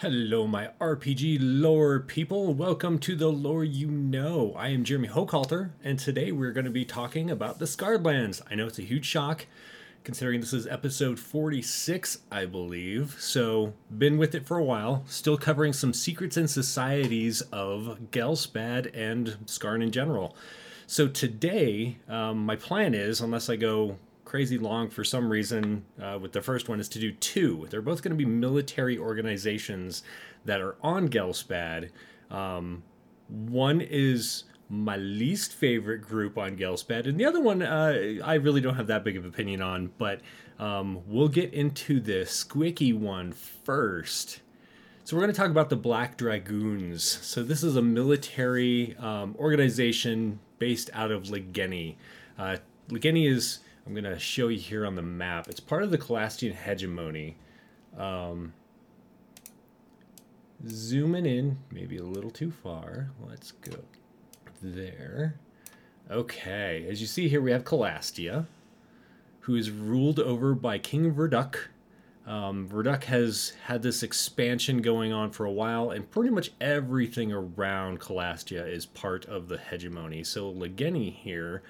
Hello, my RPG lore people. Welcome to the Lore You Know. I am Jeremy Hochhalter, and today we're going to be talking about the Scarred Lands. I know it's a huge shock, considering this is episode 46, I believe. So, been with it for a while, still covering some secrets and societies of Ghelspad and Scarn in general. So, today, um, my plan is, unless I go crazy long for some reason uh, with the first one is to do two. They're both going to be military organizations that are on Ghelspad. Um, one is my least favorite group on Ghelspad, and the other one uh, I really don't have that big of an opinion on, but um, we'll get into the squicky one first. So we're going to talk about the Black Dragoons. So this is a military um, organization based out of Lageni. Uh, Lageni is I'm going to show you here on the map. It's part of the Calastian hegemony. Um, zooming in, maybe a little too far. Let's go there. Okay, as you see here, we have Calastia, who is ruled over by King Virduk. Um, Virduk has had this expansion going on for a while, and pretty much everything around Calastia is part of the hegemony. So Lageni here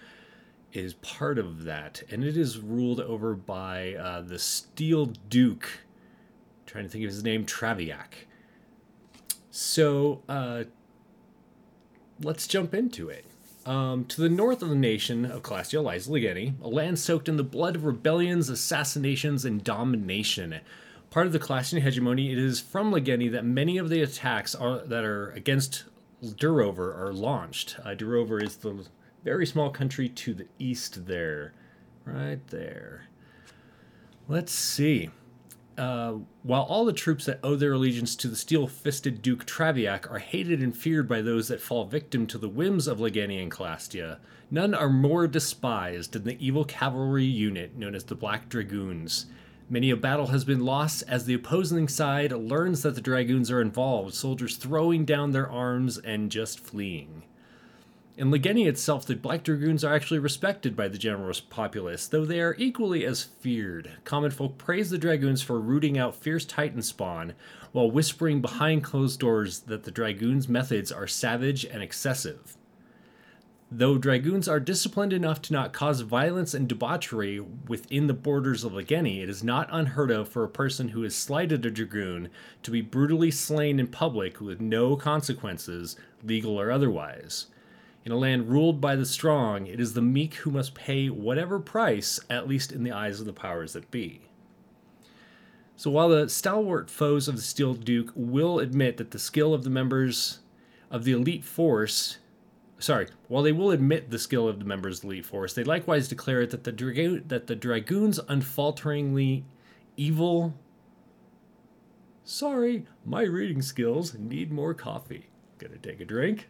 is part of that, and it is ruled over by uh, the Steel Duke. I'm trying to think of his name, Traviak. So uh, let's jump into it. Um, to the north of the nation of Calastia lies Lageni, a land soaked in the blood of rebellions, assassinations, and domination. Part of the Calastian hegemony, it is from Lageni that many of the attacks are, that are against Durrover are launched. Uh, Durrover is the very small country to the east there. Right there. Let's see. Uh, while all the troops that owe their allegiance to the steel fisted Duke Traviak are hated and feared by those that fall victim to the whims of Lageni and Calastia, none are more despised than the evil cavalry unit known as the Black Dragoons. Many a battle has been lost as the opposing side learns that the Dragoons are involved, soldiers throwing down their arms and just fleeing. In Lageni itself, the Black Dragoons are actually respected by the general populace, though they are equally as feared. Common folk praise the Dragoons for rooting out fierce Titan spawn, while whispering behind closed doors that the Dragoons' methods are savage and excessive. Though Dragoons are disciplined enough to not cause violence and debauchery within the borders of Lageni, it is not unheard of for a person who has slighted a Dragoon to be brutally slain in public with no consequences, legal or otherwise. In a land ruled by the strong, it is the meek who must pay whatever price, at least in the eyes of the powers that be. So while the stalwart foes of the Steel Duke will admit that the skill of the members of the elite force, sorry, while they will admit the skill of the members of the elite force, they likewise declare that the Drago- that the dragoons unfalteringly evil. Sorry, my reading skills need more coffee. Gonna take a drink.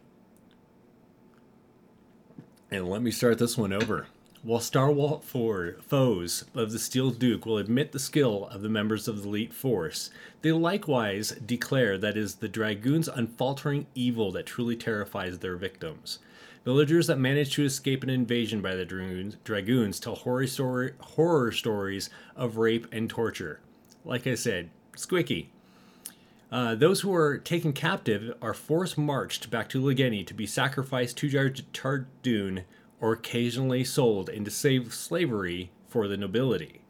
And let me start this one over. While Stalwart foes of the Steel Duke will admit the skill of the members of the elite force, they likewise declare that it is the Dragoons' unfaltering evil that truly terrifies their victims. Villagers that manage to escape an invasion by the Dragoons, Dragoons tell horror, story, horror stories of rape and torture. Like I said, squicky. Uh, those who are taken captive are force marched back to Lageni to be sacrificed to Chardun or occasionally sold into slave slavery for the nobility.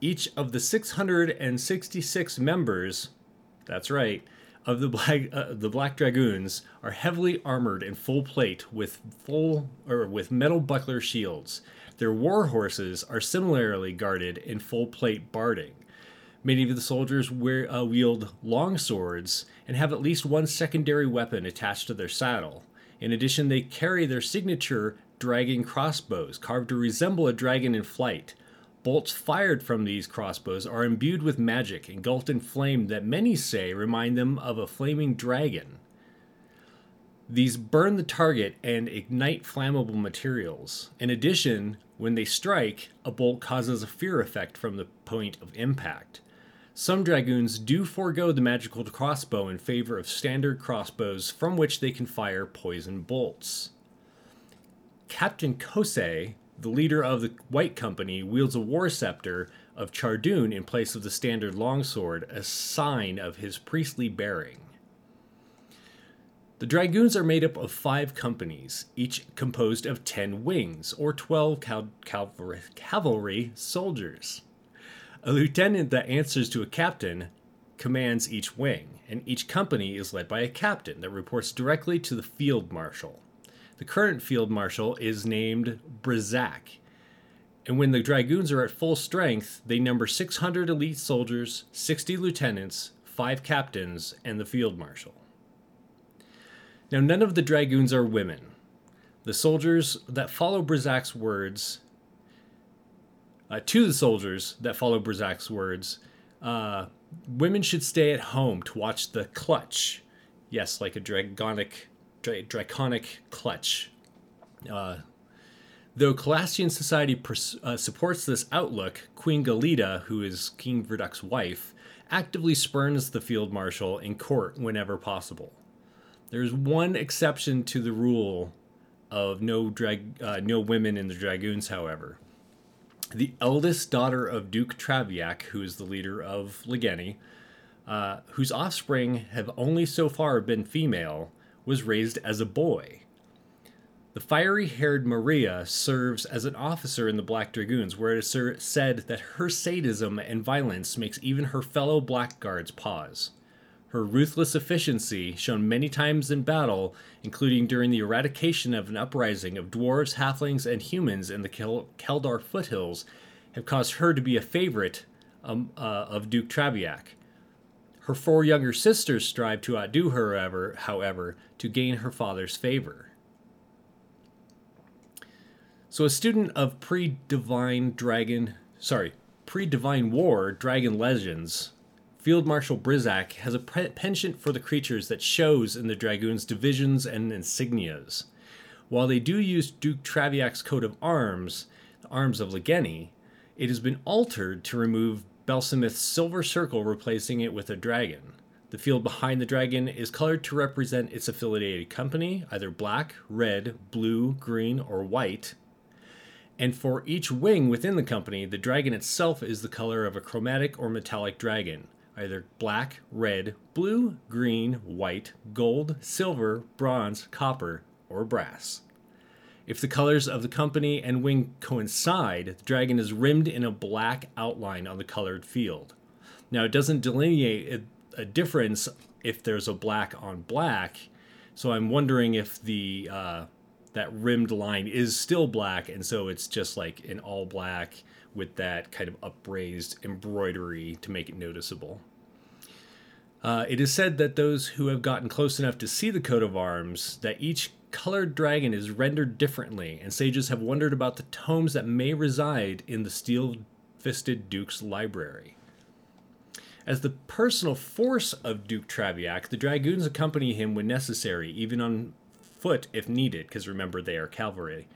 Each of the 666 members, that's right, of the Black, uh, the Black Dragoons are heavily armored in full plate with full or with metal buckler shields. Their war horses are similarly guarded in full plate barding. Many of the soldiers wear, uh, wield long swords and have at least one secondary weapon attached to their saddle. In addition, they carry their signature dragon crossbows, carved to resemble a dragon in flight. Bolts fired from these crossbows are imbued with magic, engulfed in flame that many say remind them of a flaming dragon. These burn the target and ignite flammable materials. In addition, when they strike, a bolt causes a fear effect from the point of impact. Some dragoons do forego the magical crossbow in favor of standard crossbows from which they can fire poison bolts. Captain Kosei, the leader of the White Company, wields a war scepter of Chardun in place of the standard longsword, a sign of his priestly bearing. The dragoons are made up of five companies, each composed of 10 wings, or 12 cal- cavalry, cavalry soldiers. A lieutenant that answers to a captain commands each wing, and each company is led by a captain that reports directly to the field marshal. The current field marshal is named Brizak, and when the dragoons are at full strength, they number 600 elite soldiers, 60 lieutenants, 5 captains, and the field marshal. Now, none of the dragoons are women. The soldiers that follow Brizak's words, uh, to the soldiers that follow Brizak's words, uh, women should stay at home to watch the clutch. Yes, like a dragonic, dra- draconic clutch. Uh, though Calastian society pers- uh, supports this outlook, Queen Galita, who is King Virduk's wife, actively spurns the field marshal in court whenever possible. There's one exception to the rule of no drag, uh, no women in the dragoons, however. The eldest daughter of Duke Traviak, who is the leader of Lageni, uh, whose offspring have only so far been female, was raised as a boy. The fiery haired Maria serves as an officer in the Black Dragoons, where it is said that her sadism and violence makes even her fellow blackguards pause. Her ruthless efficiency, shown many times in battle, including during the eradication of an uprising of dwarves, halflings, and humans in the Kel- Kelder foothills, have caused her to be a favorite um, uh, of Duke Traviak. Her four younger sisters strive to outdo her, however, to gain her father's favor. So, a student of pre divine dragon, sorry, pre divine war dragon legends Field Marshal Brizak has a penchant for the creatures that shows in the Dragoons' divisions and insignias. While they do use Duke Traviak's coat of arms, the arms of Lageni, it has been altered to remove Belsameth's silver circle, replacing it with a dragon. The field behind the dragon is colored to represent its affiliated company, either black, red, blue, green, or white. And for each wing within the company, the dragon itself is the color of a chromatic or metallic dragon either black, red, blue, green, white, gold, silver, bronze, copper, or brass. If the colors of the company and wing coincide, the dragon is rimmed in a black outline on the colored field. Now, it doesn't delineate a, difference if there's a black on black, so I'm wondering if the uh, that rimmed line is still black, and so it's just like an all black with that kind of upraised embroidery to make it noticeable. Uh, it is said that those who have gotten close enough to see the coat of arms, that each colored dragon is rendered differently, and sages have wondered about the tomes that may reside in the steel fisted Duke's library. As the personal force of Duke Traviak, the dragoons accompany him when necessary, even on foot if needed, because remember they are cavalry.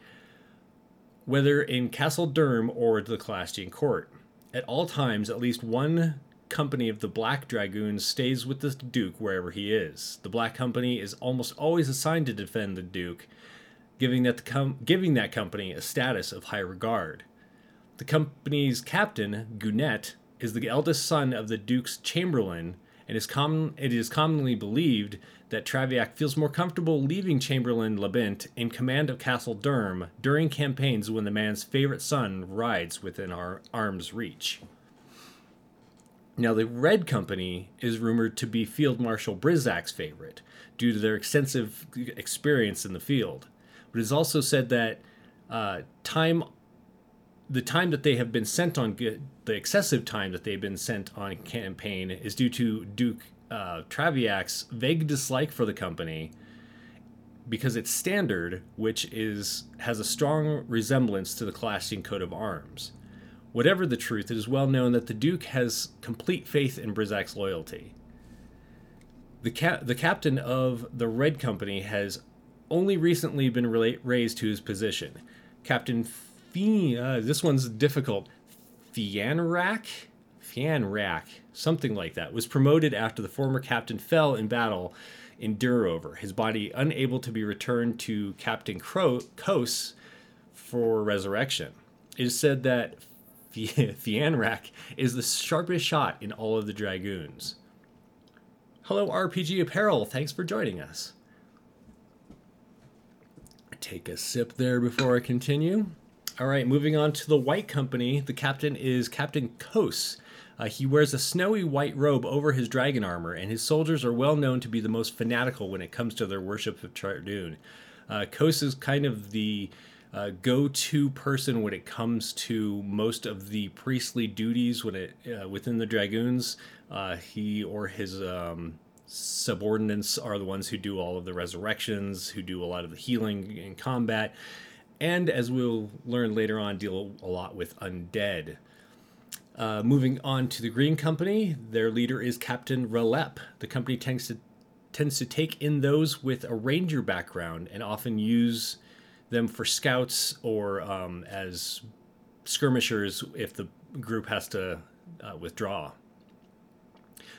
Whether in Castle Durm or the Calastian court, at all times at least one company of the Black Dragoons stays with the Duke wherever he is. The Black Company is almost always assigned to defend the Duke, giving that, com- giving that company a status of high regard. The company's captain, Gunet, is the eldest son of the Duke's Chamberlain, and is com- it is commonly believed that Traviak feels more comfortable leaving Chamberlain Labint in command of Castle Durm during campaigns when the man's favorite son rides within our arm's reach. Now, the Red Company is rumored to be Field Marshal Brizak's favorite due to their extensive experience in the field. But it is also said that uh, time, the time that they have been sent on, the excessive time that they've been sent on campaign is due to Duke uh, Traviak's vague dislike for the company because it's standard, which is has a strong resemblance to the Calastian coat of arms. Whatever the truth, it is well known that the Duke has complete faith in Brizak's loyalty. The, the captain of the Red Company has only recently been rela- raised to his position. Captain Fien, uh, this one's difficult. Fianrak? Fianrak, something like that, was promoted after the former captain fell in battle in Durrover, his body unable to be returned to Captain Kos for resurrection. It is said that Thianrak is the sharpest shot in all of the Dragoons. Hello, RPG Apparel. Thanks for joining us. Take a sip there before I continue. All right, moving on to the White Company. The captain is Captain Kos. Uh, he wears a snowy white robe over his dragon armor, and his soldiers are well known to be the most fanatical when it comes to their worship of Chardun. Uh, Kos is kind of the uh, go-to person when it comes to most of the priestly duties when it uh, within the dragoons. Uh, he or his um, subordinates are the ones who do all of the resurrections, who do a lot of the healing in combat, and as we'll learn later on, deal a lot with undead. Uh, moving on to the Green Company, their leader is Captain Relep. The company tends to tends to take in those with a ranger background and often use them for scouts or um, as skirmishers if the group has to uh, withdraw.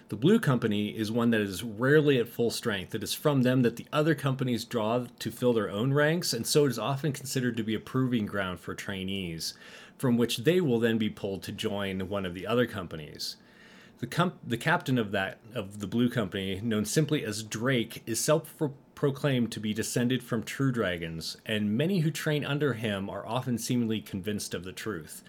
The Blue Company is one that is rarely at full strength. It is from them that the other companies draw to fill their own ranks, and so it is often considered to be a proving ground for trainees, from which they will then be pulled to join one of the other companies. The, com- the captain of that of the Blue Company, known simply as Drake, is self proclaimed to be descended from true dragons, and many who train under him are often seemingly convinced of the truth.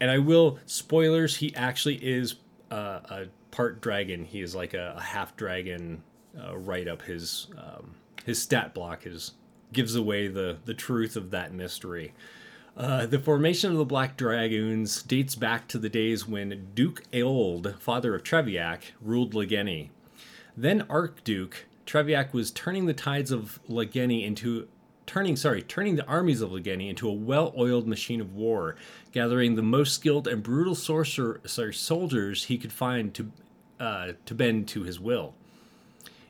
And I will spoilers. He actually is uh, a part dragon. He is like a, a half dragon. Uh, right up his um, his stat block is gives away the the truth of that mystery. Uh, the formation of the Black Dragoons dates back to the days when Duke Aold, father of Traviak, ruled Lageni. Then Archduke Traviak was turning the tides of Lageni into turning sorry turning the armies of Lageni into a well-oiled machine of war, gathering the most skilled and brutal sorcerer sorry, soldiers he could find to uh, to bend to his will.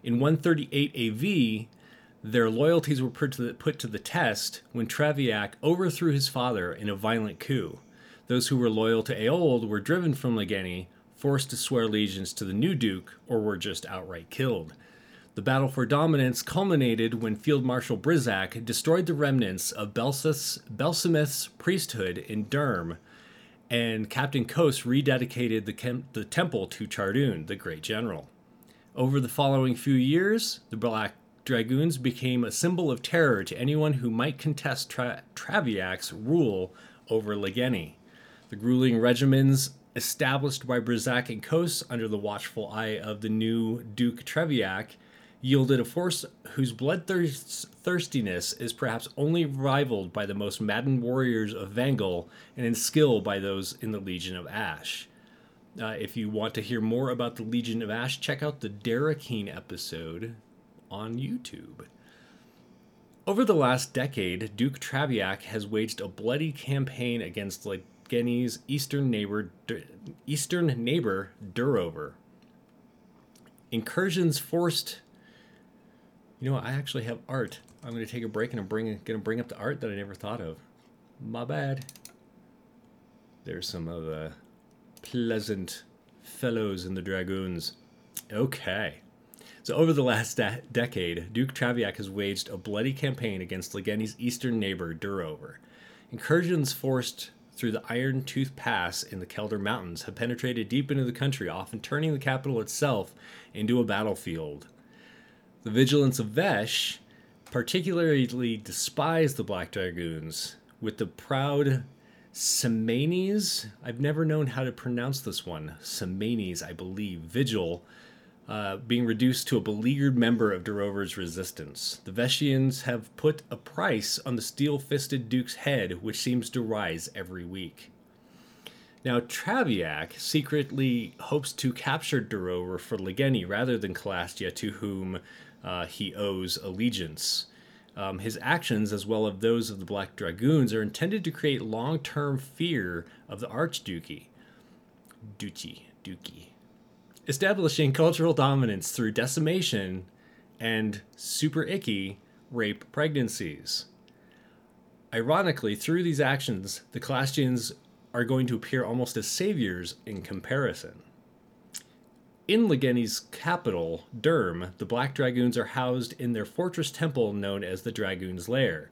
In 138 AV, their loyalties were put to, the, put to the test when Traviak overthrew his father in a violent coup. Those who were loyal to Aold were driven from Lageni, forced to swear allegiance to the new duke, or were just outright killed. The battle for dominance culminated when Field Marshal Brizak destroyed the remnants of Belsameth's priesthood in Durm, and Captain Kos rededicated the, the temple to Chardun, the great general. Over the following few years, the Black Dragoons became a symbol of terror to anyone who might contest Tra- rule over Lageni. The grueling regiments established by Brizak and Kos under the watchful eye of the new Duke Traviak yielded a force whose bloodthirstiness is perhaps only rivaled by the most maddened warriors of Vangal and in skill by those in the Legion of Ash. Uh, if you want to hear more about the Legion of Ash, check out the Darakeene episode on YouTube. Over the last decade, Duke Traviak has waged a bloody campaign against Lageni's eastern neighbor, eastern neighbor Durrover. Incursions forced you know what? I actually have art. I'm going to take a break and I'm bring, going to bring up the art that I never thought of. My bad. There's some of the pleasant fellows in the Dragoons. Okay. So, over the last de- decade, Duke Traviak has waged a bloody campaign against Lageni's eastern neighbor, Durrover. Incursions forced through the Iron Tooth Pass in the Kelder Mountains have penetrated deep into the country, often turning the capital itself into a battlefield. The vigilance of Vesh particularly despised the Black Dragoons, with the proud Semanes, I've never known how to pronounce this one, Semanes, I believe, Vigil, uh, being reduced to a beleaguered member of Durrover's resistance. The Veshians have put a price on the steel fisted Duke's head, which seems to rise every week. Now, Traviak secretly hopes to capture Durrover for Lageni rather than Calastia, to whom uh, he owes allegiance. Um, his actions, as well as those of the Black Dragoons, are intended to create long term fear of the Archduchy. Duchy, Duchy. Establishing cultural dominance through decimation and super icky rape pregnancies. Ironically, through these actions, the Calastians are going to appear almost as saviors in comparison. In Lageni's capital, Durm, the Black Dragoons are housed in their fortress temple known as the Dragoon's Lair.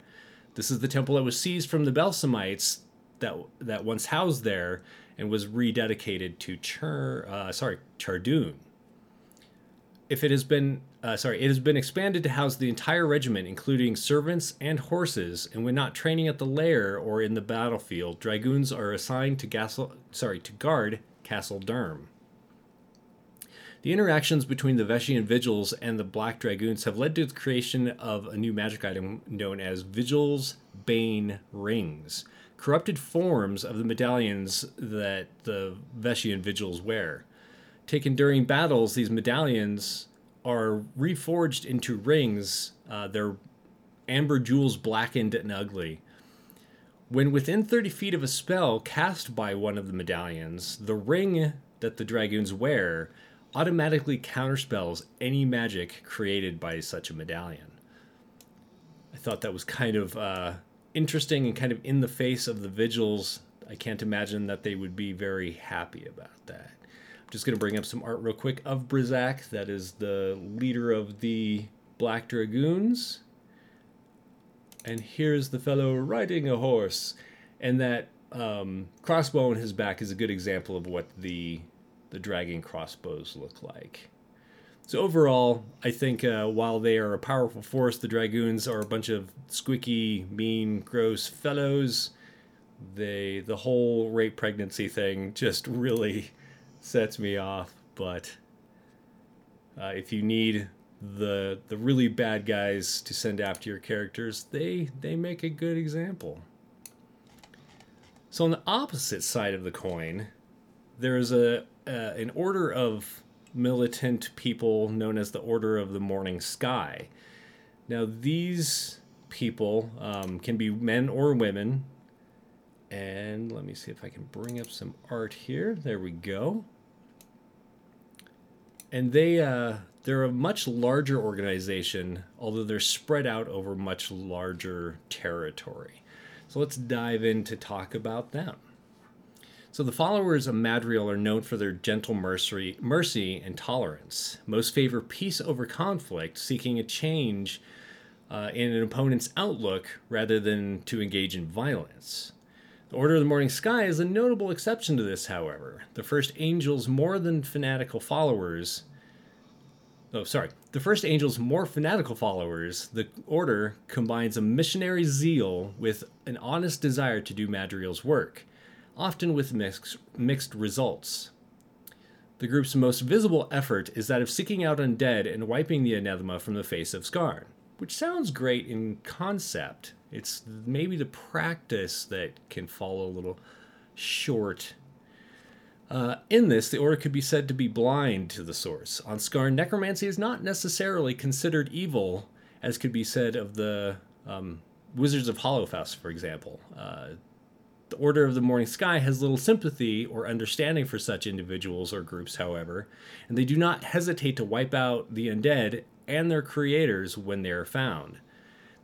This is the temple that was seized from the Belsamites that that once housed there and was rededicated to Char, uh, sorry, Chardun. If it has been uh, sorry, it has been expanded to house the entire regiment, including servants and horses. And when not training at the lair or in the battlefield, dragoons are assigned to Castle, sorry, to guard Castle Durm. The interactions between the Veshian Vigils and the Black Dragoons have led to the creation of a new magic item known as Vigil's Bane Rings, corrupted forms of the medallions that the Veshian Vigils wear. Taken during battles, these medallions are reforged into rings. Uh, they're amber jewels blackened and ugly. When within 30 feet of a spell cast by one of the medallions, the ring that the dragoons wear automatically counterspells any magic created by such a medallion. I thought that was kind of uh, interesting and kind of in the face of the vigils. I can't imagine that they would be very happy about that. I'm just going to bring up some art real quick of Brizak, that is the leader of the Black Dragoons. And here's the fellow riding a horse. And that um, crossbow on his back is a good example of what the the dragon crossbows look like. So overall, I think uh, while they are a powerful force, the dragoons are a bunch of squeaky, mean, gross fellows. They the whole rape pregnancy thing just really sets me off. But uh, if you need the the really bad guys to send after your characters, they they make a good example. So on the opposite side of the coin, there is a uh, an order of militant people known as the Order of the Morning Sky. Now, these people um, can be men or women. And let me see if I can bring up some art here. There we go. And they uh, they're a much larger organization, although they're spread out over much larger territory. So let's dive in to talk about them. So the followers of Madriel are known for their gentle mercy, mercy and tolerance. Most favor peace over conflict, seeking a change uh, in an opponent's outlook rather than to engage in violence. The Order of the Morning Sky is a notable exception to this, however. The first angel's more than fanatical followers. Oh, sorry. The first angel's more fanatical followers, the Order combines a missionary zeal with an honest desire to do Madriel's work often with mixed, mixed results. The group's most visible effort is that of seeking out undead and wiping the anathema from the face of Scarn, which sounds great in concept. It's maybe the practice that can fall a little short. Uh, in this, the Order could be said to be blind to the source. On Scarn, necromancy is not necessarily considered evil, as could be said of the um, Wizards of Hollowfaust, for example. Uh, the Order of the Morning Sky has little sympathy or understanding for such individuals or groups, however, and they do not hesitate to wipe out the undead and their creators when they are found.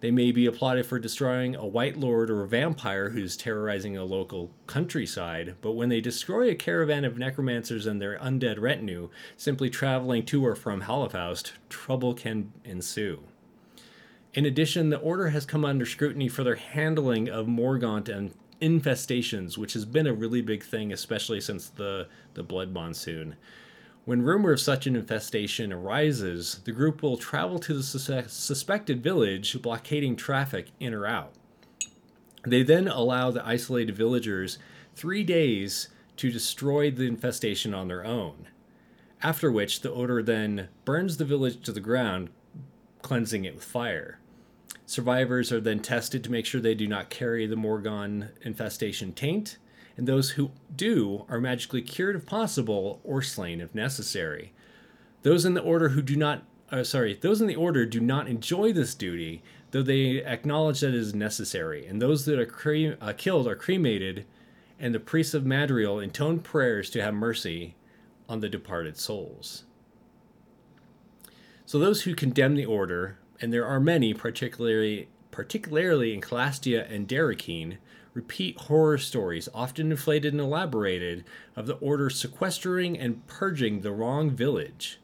They may be applauded for destroying a white lord or a vampire who's terrorizing a local countryside, but when they destroy a caravan of necromancers and their undead retinue, simply traveling to or from Hollowfaust, trouble can ensue. In addition, the Order has come under scrutiny for their handling of Morgaunt and infestations, which has been a really big thing, especially since the, the Blood Monsoon. When rumor of such an infestation arises, the group will travel to the sus- suspected village, blockading traffic in or out. They then allow the isolated villagers three days to destroy the infestation on their own. After which, the Order then burns the village to the ground, cleansing it with fire. Survivors are then tested to make sure they do not carry the Morgon infestation taint, and those who do are magically cured if possible or slain if necessary. Those in the order who do not uh, sorry, those in the order do not enjoy this duty, though they acknowledge that it is necessary, and those that are cre- uh, killed are cremated, and the priests of Madriel intone prayers to have mercy on the departed souls. So those who condemn the order and there are many, particularly particularly in Calastia and Darakeene, repeat horror stories, often inflated and elaborated, of the Order sequestering and purging the wrong village.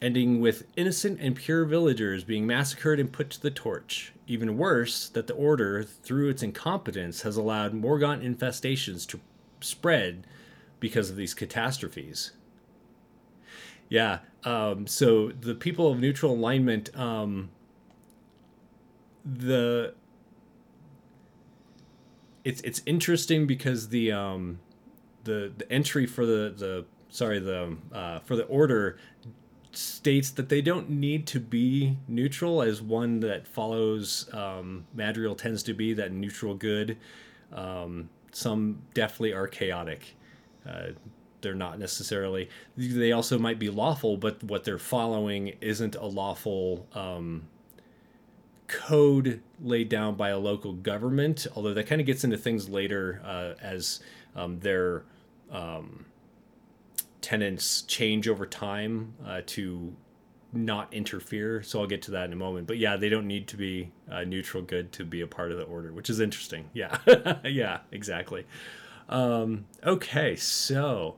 ending with innocent and pure villagers being massacred and put to the torch. Even worse, that the Order, through its incompetence, has allowed Morgaunt infestations to spread because of these catastrophes. Yeah, um, so the people of neutral alignment, um, the it's it's interesting because the um, the the entry for the the sorry the uh, for the order states that they don't need to be neutral as one that follows um, tends to be that neutral good. Um, some definitely are chaotic. Uh, they're not necessarily. They also might be lawful, but what they're following isn't a lawful um, code laid down by a local government. Although that kind of gets into things later uh, as um, their um, tenants change over time uh, to not interfere. So I'll get to that in a moment. But yeah, they don't need to be uh, neutral good to be a part of the order, which is interesting. Yeah, yeah, exactly. Um, okay, so.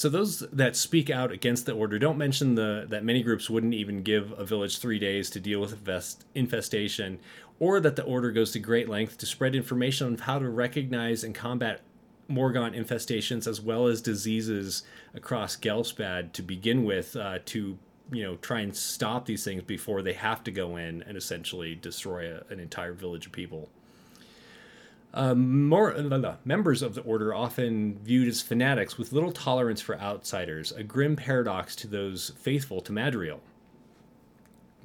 So those that speak out against the order don't mention the that many groups wouldn't even give a village three days to deal with infest, infestation, or that the Order goes to great length to spread information on how to recognize and combat Morgon infestations as well as diseases across Ghelspad to begin with, uh, to you know try and stop these things before they have to go in and essentially destroy a, an entire village of people. Um, more uh, members of the order often viewed as fanatics with little tolerance for outsiders, a grim paradox to those faithful to Madriel.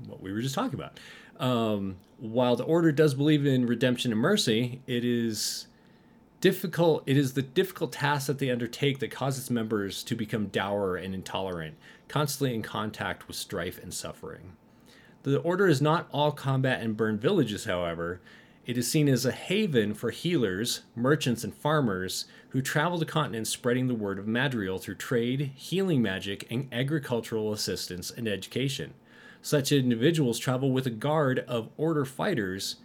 What we were just talking about. Um, while the order does believe in redemption and mercy, it is difficult it is the difficult task that they undertake that causes members to become dour and intolerant, constantly in contact with strife and suffering. The order is not all combat and burn villages, however. It is seen as a haven for healers, merchants, and farmers who travel the continent spreading the word of Madriel through trade, healing magic, and agricultural assistance and education. Such individuals travel with a guard of order fighters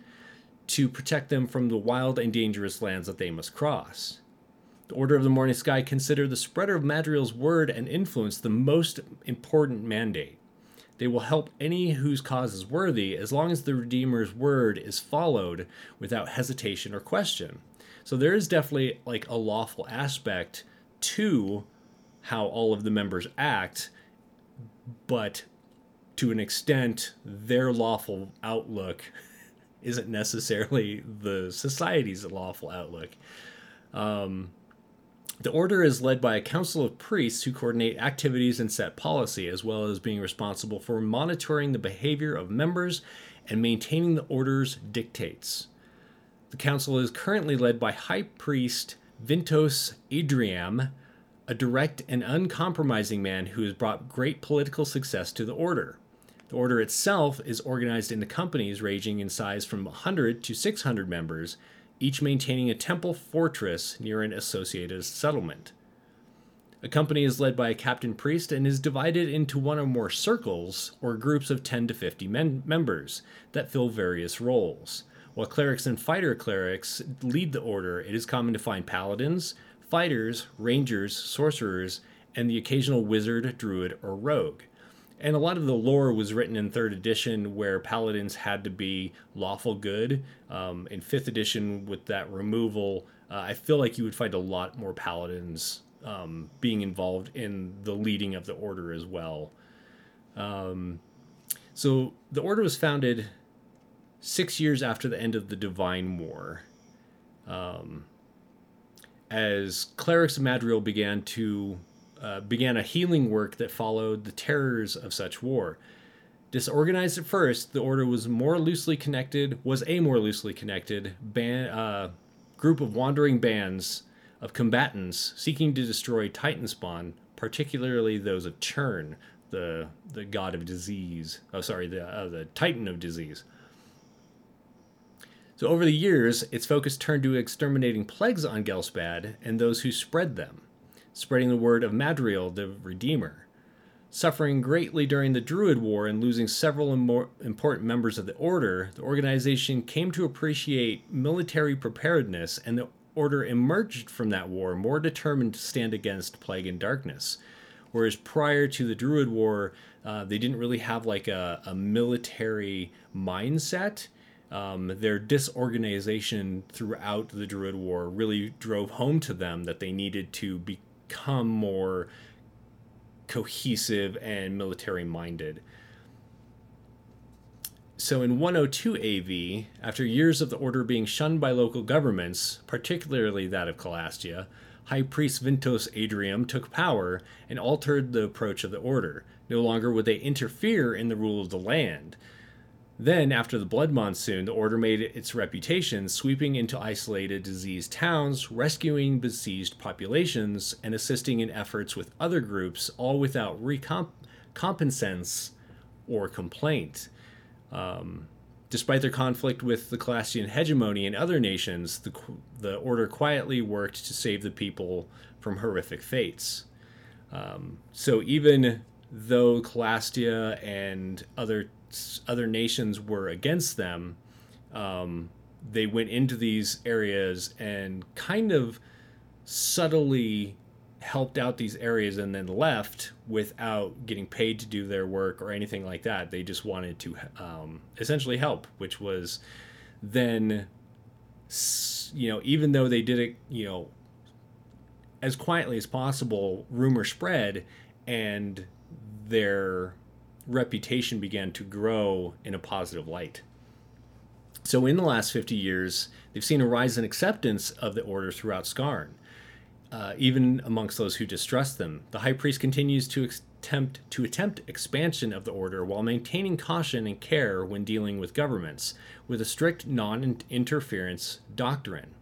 to protect them from the wild and dangerous lands that they must cross. The Order of the Morning Sky consider the spreader of Madriel's word and influence the most important mandate. They will help any whose cause is worthy as long as the Redeemer's word is followed without hesitation or question. So there is definitely like a lawful aspect to how all of the members act, but to an extent, their lawful outlook isn't necessarily the society's lawful outlook. Um, the order is led by a council of priests who coordinate activities and set policy, as well as being responsible for monitoring the behavior of members and maintaining the order's dictates. The council is currently led by High Priest Vintos Idriam, a direct and uncompromising man who has brought great political success to the order. The order itself is organized into companies ranging in size from 100 to 600 members, each maintaining a temple fortress near an associated settlement. A company is led by a captain priest and is divided into one or more circles or groups of 10 to 50 men- members that fill various roles. While clerics and fighter clerics lead the order, it is common to find paladins, fighters, rangers, sorcerers, and the occasional wizard, druid, or rogue and a lot of the lore was written in third edition where paladins had to be lawful good. Um, in fifth edition with that removal uh, i feel like you would find a lot more paladins um, being involved in the leading of the order as well. Um, so the order was founded six years after the end of the divine war. Um, as clerics of madriel began to uh, began a healing work that followed the terrors of such war. Disorganized at first, the order was more loosely connected, was a more loosely connected band, uh, group of wandering bands of combatants seeking to destroy Titan spawn, particularly those of Chern, the the god of disease. Oh, sorry, the uh, the Titan of disease. So over the years, its focus turned to exterminating plagues on Ghelspad and those who spread them spreading the word of Madriel, the Redeemer. Suffering greatly during the Druid War and losing several important members of the Order, the organization came to appreciate military preparedness and the order emerged from that war more determined to stand against plague and darkness. Whereas prior to the Druid War, uh, they didn't really have like a, a military mindset. Um, their disorganization throughout the Druid War really drove home to them that they needed to become more cohesive and military minded. So in 102 AV, after years of the order being shunned by local governments, particularly that of Calastia, High Priest Vintos Adrium took power and altered the approach of the order. No longer would they interfere in the rule of the land. Then, after the Blood Monsoon, the Order made its reputation, sweeping into isolated, diseased towns, rescuing besieged populations, and assisting in efforts with other groups, all without recompensance or complaint. Um, despite their conflict with the Calastian hegemony and other nations, the, the Order quietly worked to save the people from horrific fates. Um, so, even though Calastia and other other nations were against them, um, they went into these areas and kind of subtly helped out these areas and then left without getting paid to do their work or anything like that. They just wanted to um, essentially help, which was then, you know, even though they did it, you know, as quietly as possible, rumor spread and their reputation began to grow in a positive light. So, in the last 50 years, they've seen a rise in acceptance of the order throughout Scarn, uh, even amongst those who distrust them. The high priest continues to attempt to attempt expansion of the order while maintaining caution and care when dealing with governments, with a strict non-interference doctrine.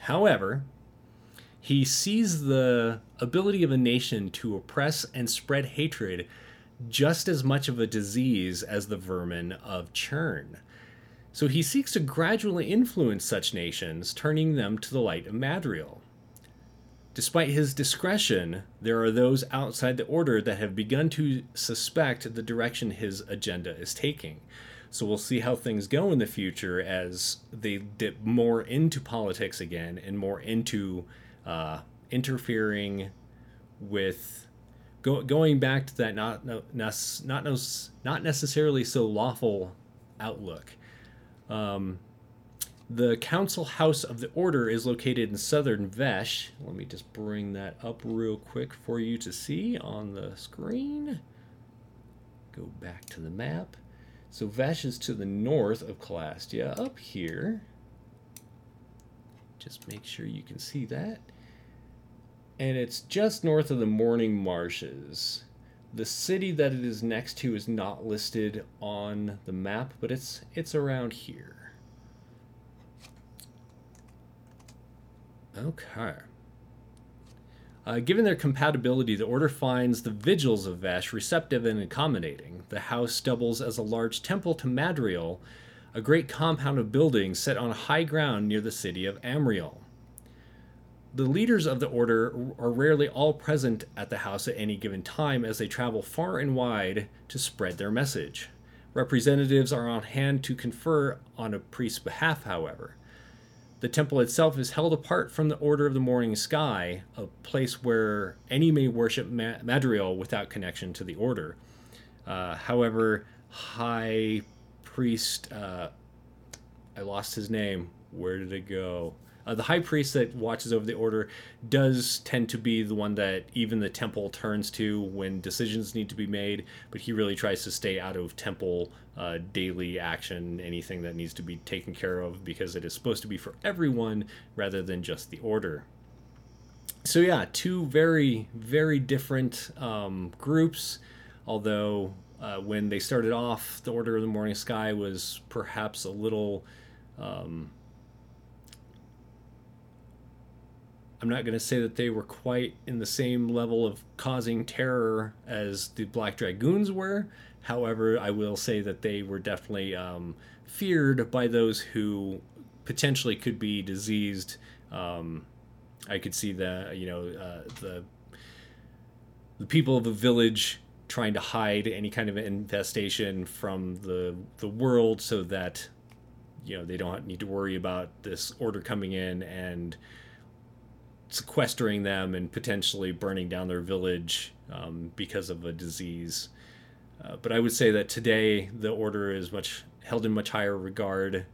However, he sees the ability of a nation to oppress and spread hatred just as much of a disease as the vermin of Chern. So he seeks to gradually influence such nations, turning them to the light of Madriel. Despite his discretion, there are those outside the order that have begun to suspect the direction his agenda is taking. So we'll see how things go in the future as they dip more into politics again and more into uh, interfering with go, going back to that not no, not not necessarily so lawful outlook. Um, the council house of the order is located in southern Vesh. Let me just bring that up real quick for you to see on the screen. Go back to the map. So Vesh is to the north of Calastia, up here. Just make sure you can see that and it's just north of the Mourning Marshes. The city that it is next to is not listed on the map, but it's it's around here. Okay. Uh, given their compatibility, the Order finds the vigils of Vesh receptive and accommodating. The house doubles as a large temple to Madriel, a great compound of buildings set on high ground near the city of Amriel. The leaders of the order are rarely all present at the house at any given time as they travel far and wide to spread their message. Representatives are on hand to confer on a priest's behalf, however. The temple itself is held apart from the Order of the Morning Sky, a place where any may worship Madriel without connection to the order. Uh, however, High Priest, uh, I lost his name. Where did it go? Uh, the high priest that watches over the order does tend to be the one that even the temple turns to when decisions need to be made, but he really tries to stay out of temple uh, daily action, anything that needs to be taken care of, because it is supposed to be for everyone rather than just the order. So, yeah, two very, very different um, groups, although uh, when they started off, the Order of the Morning Sky was perhaps a little. Um, I'm not going to say that they were quite in the same level of causing terror as the Black Dragoons were. However, I will say that they were definitely um, feared by those who potentially could be diseased. Um, I could see the you know uh, the the people of a village trying to hide any kind of infestation from the the world so that you know they don't need to worry about this order coming in and sequestering them and potentially burning down their village um, because of a disease. Uh, but I would say that today the order is much held in much higher regard,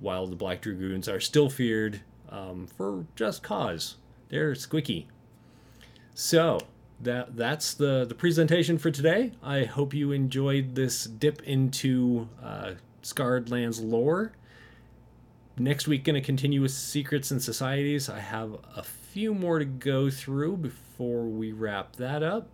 while the Black Dragoons are still feared um, for just cause. They're squicky. So that that's the the presentation for today. I hope you enjoyed this dip into uh, Scarred Lands lore. Next week, going to continue with secrets and societies. I have a few more to go through before we wrap that up.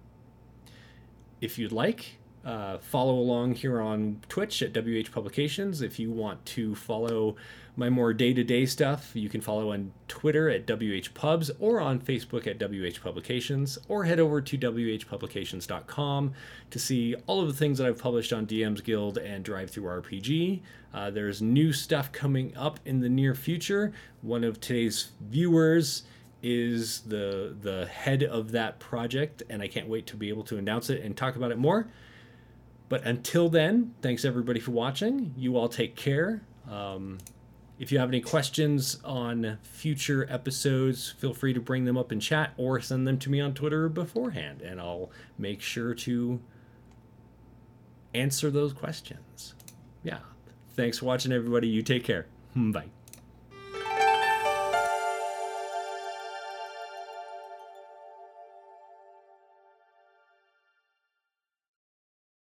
If you'd like, uh, follow along here on Twitch at WH Publications. If you want to follow my more day to day stuff, you can follow on Twitter at WH Pubs or on Facebook at WH Publications, or head over to WHPublications.com to see all of the things that I've published on DM's Guild and DriveThruRPG. Uh, there's new stuff coming up in the near future. One of today's viewers is the the head of that project, and I can't wait to be able to announce it and talk about it more. But until then, thanks everybody for watching. You all take care. Um, if you have any questions on future episodes, feel free to bring them up in chat or send them to me on Twitter beforehand, and I'll make sure to answer those questions. Yeah. Thanks for watching, everybody. You take care. Bye.